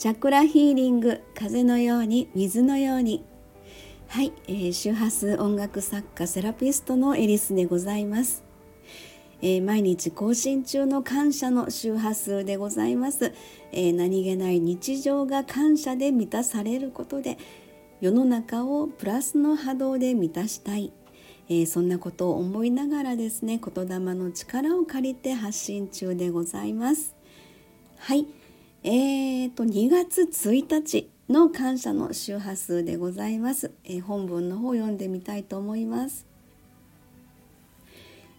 チャクラヒーリング風のように水のように。はい、えー、周波数音楽作家セラピストのエリスでございます、えー、毎日更新中の感謝の周波数でございます、えー、何気ない日常が感謝で満たされることで世の中をプラスの波動で満たしたい。えー、そんなことを思いながらですね言霊の力を借りて発信中でございます。はいえーと2月1日の感謝の周波数でございます、えー、本文の方読んでみたいと思います、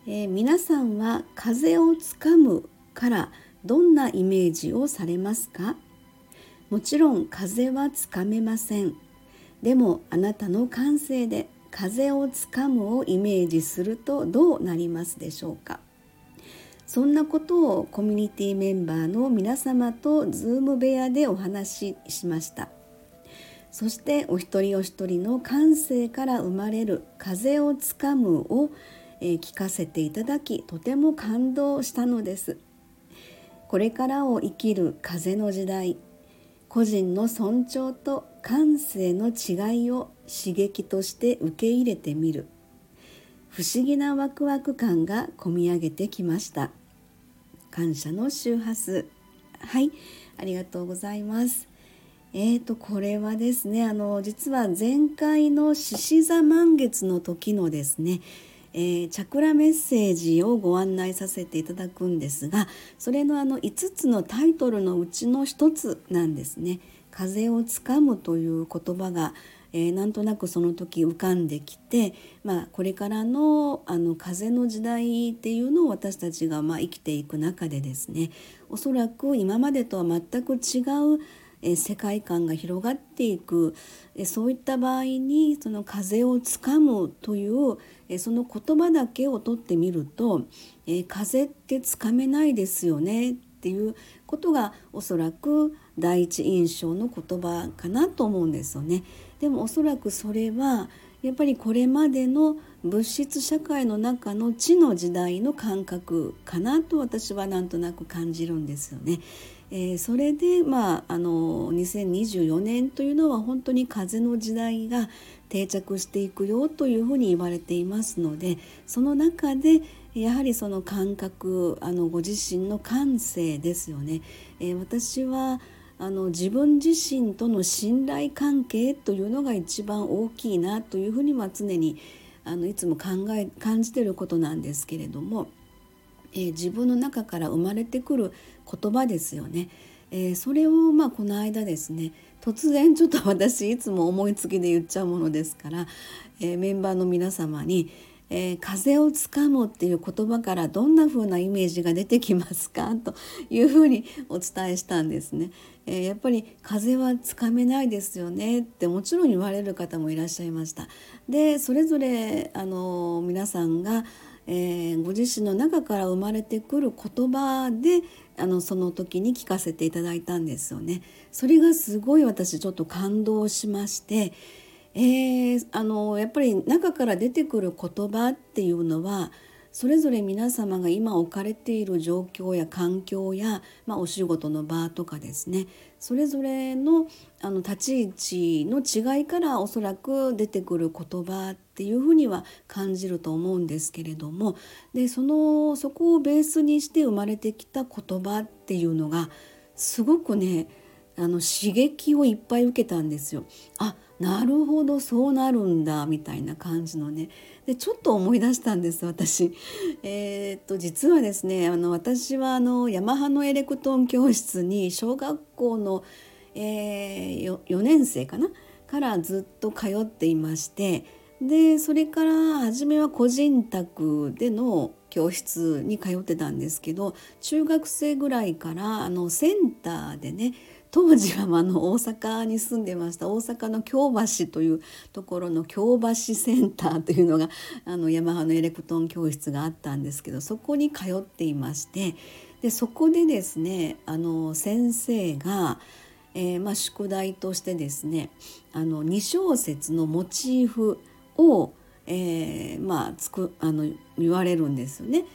えー、皆さんは風をつかむからどんなイメージをされますか？もちろん風はつかめません。でもあなたの感性で風をつかむをイメージするとどうなりますでしょうか？そんなことをコミュニティメンバーの皆様とズーム部屋でお話ししました。そしてお一人お一人の感性から生まれる風をつかむを聞かせていただきとても感動したのです。これからを生きる風の時代個人の尊重と感性の違いを刺激として受け入れてみる。不思議なワクワク感がこみ上げてきました。感謝の周波数。はい。ありがとうございます。えーとこれはですねあの実は前回の獅子座満月の時のですねえー、チャクラメッセージをご案内させていただくんですがそれのあの5つのタイトルのうちの1つなんですね。風をつかむという言葉が、えー、なんとなくその時浮かんできて、まあ、これからのあの風の時代っていうのを私たちがまあ生きていく中でですねおそらく今までとは全く違うえ世界観が広がっていくえそういった場合にその風をつかむというえその言葉だけを取ってみると「え風ってつかめないですよね」っていうことがおそらく第一印象の言葉かなと思うんですよね。でもおそらくそれはやっぱりこれまでの物質社会の中の地の時代の感覚かなと私はなんとなく感じるんですよね。えー、それで、まあ、あの2024年というのは本当に風の時代が定着していくよというふうに言われていますのでその中でやはりその感覚あのご自身の感性ですよね。えー、私はあの自分自身との信頼関係というのが一番大きいなというふうには常にあのいつも考え感じてることなんですけれども。えー、自分の中から生まれてくる言葉ですよね。えー、それをまあこの間ですね突然ちょっと私いつも思いつきで言っちゃうものですから、えー、メンバーの皆様に「えー、風をつかむ」っていう言葉からどんな風なイメージが出てきますか？というふうにお伝えしたんですね。えー、やっぱり風はつかめないですよねってもちろん言われる方もいらっしゃいました。でそれぞれあの皆さんがえー、ご自身の中から生まれてくる言葉であのその時に聞かせていただいたんですよね。それがすごい私ちょっと感動しまして、えー、あのやっぱり中から出てくる言葉っていうのはそれぞれ皆様が今置かれている状況や環境や、まあ、お仕事の場とかですねそれぞれのあの立ち位置の違いからおそらく出てくる言葉っていうふうには感じると思うんですけれどもでそのそこをベースにして生まれてきた言葉っていうのがすごくねあの刺激をいっぱい受けたんですよ。あなるほどそうなるんだみたいな感じのねでちょっと思い出したんです私。えー、っと実はですねあの私はあのヤマハのエレクトーン教室に小学校の、えー、4, 4年生かな？からずっと通っていましてでそれから初めは個人宅での教室に通ってたんですけど中学生ぐらいからあのセンターでね当時はあの大阪に住んでました。大阪の京橋というところの京橋センターというのがあのヤマハのエレクトーン教室があったんですけどそこに通っていましてでそこでですねあの先生が、えー、まあ、宿題としてですねあの2小節のモチーフを、えー、まあ、つくあの言われるんですよね。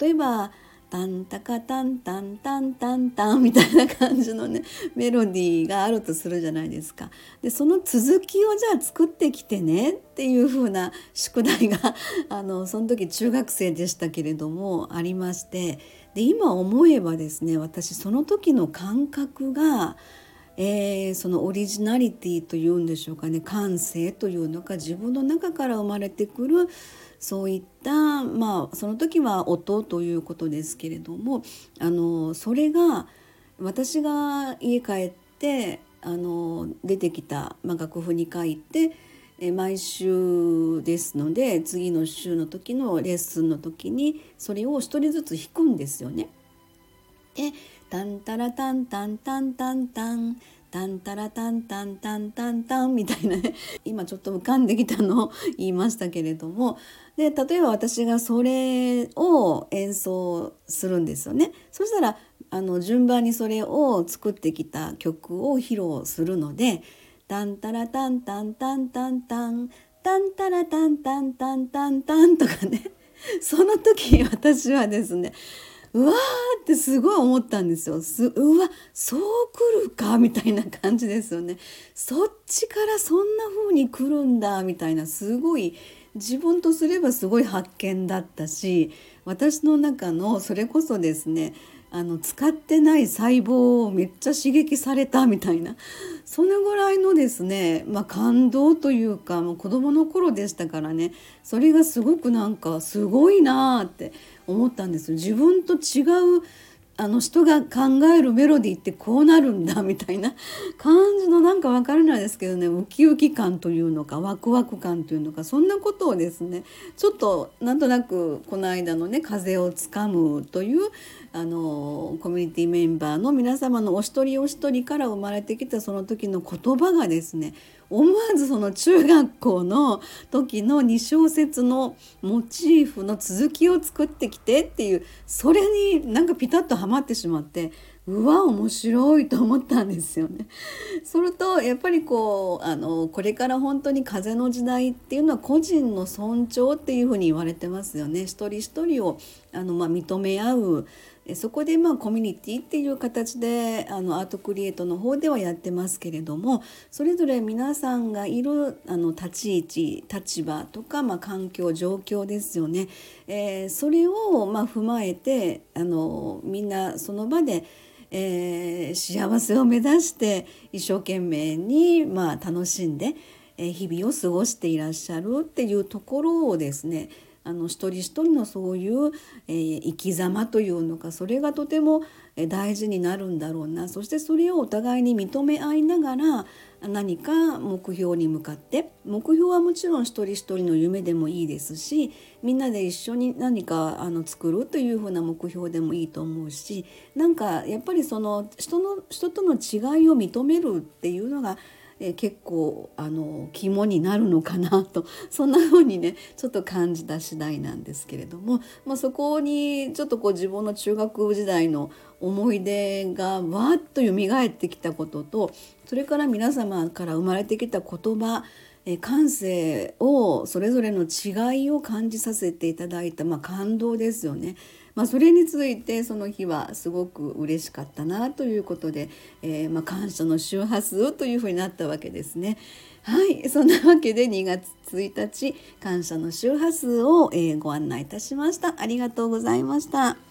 例えばタンタカタンタンタンタンタンみたいな感じのね メロディーがあるとするじゃないですか。でその続きをじゃあ作ってきてねっていう風な宿題が あのその時中学生でしたけれどもありましてで今思えばですね私その時の感覚がえー、そのオリジナリティというんでしょうかね感性というのか自分の中から生まれてくるそういったまあその時は音ということですけれどもあのそれが私が家帰ってあの出てきた、まあ、楽譜に書いてえ毎週ですので次の週の時のレッスンの時にそれを一人ずつ弾くんですよね。でタンタラタンタンタンタンタンタンタラタンタンタンタンタンみたいなね。今ちょっと浮かんできたのを言いましたけれども。で例えば私がそれを演奏するんですよね。そしたらあの順番にそれを作ってきた曲を披露するので「タンタラタンタンタンタンタンタンタラタンタンタンタンタン」とかね。その時私はですねうわーってすごい思ったんですよ。すうわそう来るかみたいな感じですよね。そっちからそんな風に来るんだみたいなすごい自分とすればすごい発見だったし私の中のそれこそですねあの使ってない細胞をめっちゃ刺激されたみたいな。そのぐらいのですね、まあ、感動というかもう子どもの頃でしたからね。それがすごくなんかすごいなって思ったんです自分と違うあの人が考えるメロディーってこうなるんだみたいな 感じのなんかわからないですけどね。ウキウキ感というのかワクワク感というのかそんなことをですねちょっとなんとなくこの間のね「風をつかむ」というあのコミュニティメンバーの皆様のお一人お一人から生まれてきたその時の言葉がですね思わずその中学校の時の2小節のモチーフの続きを作ってきてっていうそれになんかピタッとはまってしまってうわ面白いと思ったんですよね。それとやっぱりこうあのこれから本当に風の時代っていうのは個人の尊重っていうふうに言われてますよね。一人一人をあの、まあ、認め合うそこでまあコミュニティっていう形であのアートクリエイトの方ではやってますけれどもそれぞれ皆さんがいるあの立ち位置立場とか、まあ、環境状況ですよね、えー、それをま踏まえてあのみんなその場でえー、幸せを目指して一生懸命に、まあ、楽しんで、日々を過ごしていらっしゃるっていうところをですねあの一人一人のそういう、えー、生き様というのかそれがとても大事になるんだろうな。そしてそれをお互いに認め合いながら何か目標に向かって目標はもちろん一人一人の夢でもいいですしみんなで一緒に何かあの作るというふうな目標でもいいと思うしなんかやっぱりその人の人との違いを認めるっていうのがえ結構あの肝になるのかなと そんな風にねちょっと感じた次第なんですけれども、まあ、そこにちょっとこう自分の中学時代の思い出がわっと蘇ってきたこととそれから皆様から生まれてきた言葉感性をそれぞれの違いを感じさせていただいた、まあ、感動ですよね。まあ、それについてその日はすごく嬉しかったなということで、えー、ま、感謝の周波数というふうになったわけですね。はいそんなわけで2月1日感謝の周波数を、え、ご案内いたしました。ありがとうございました。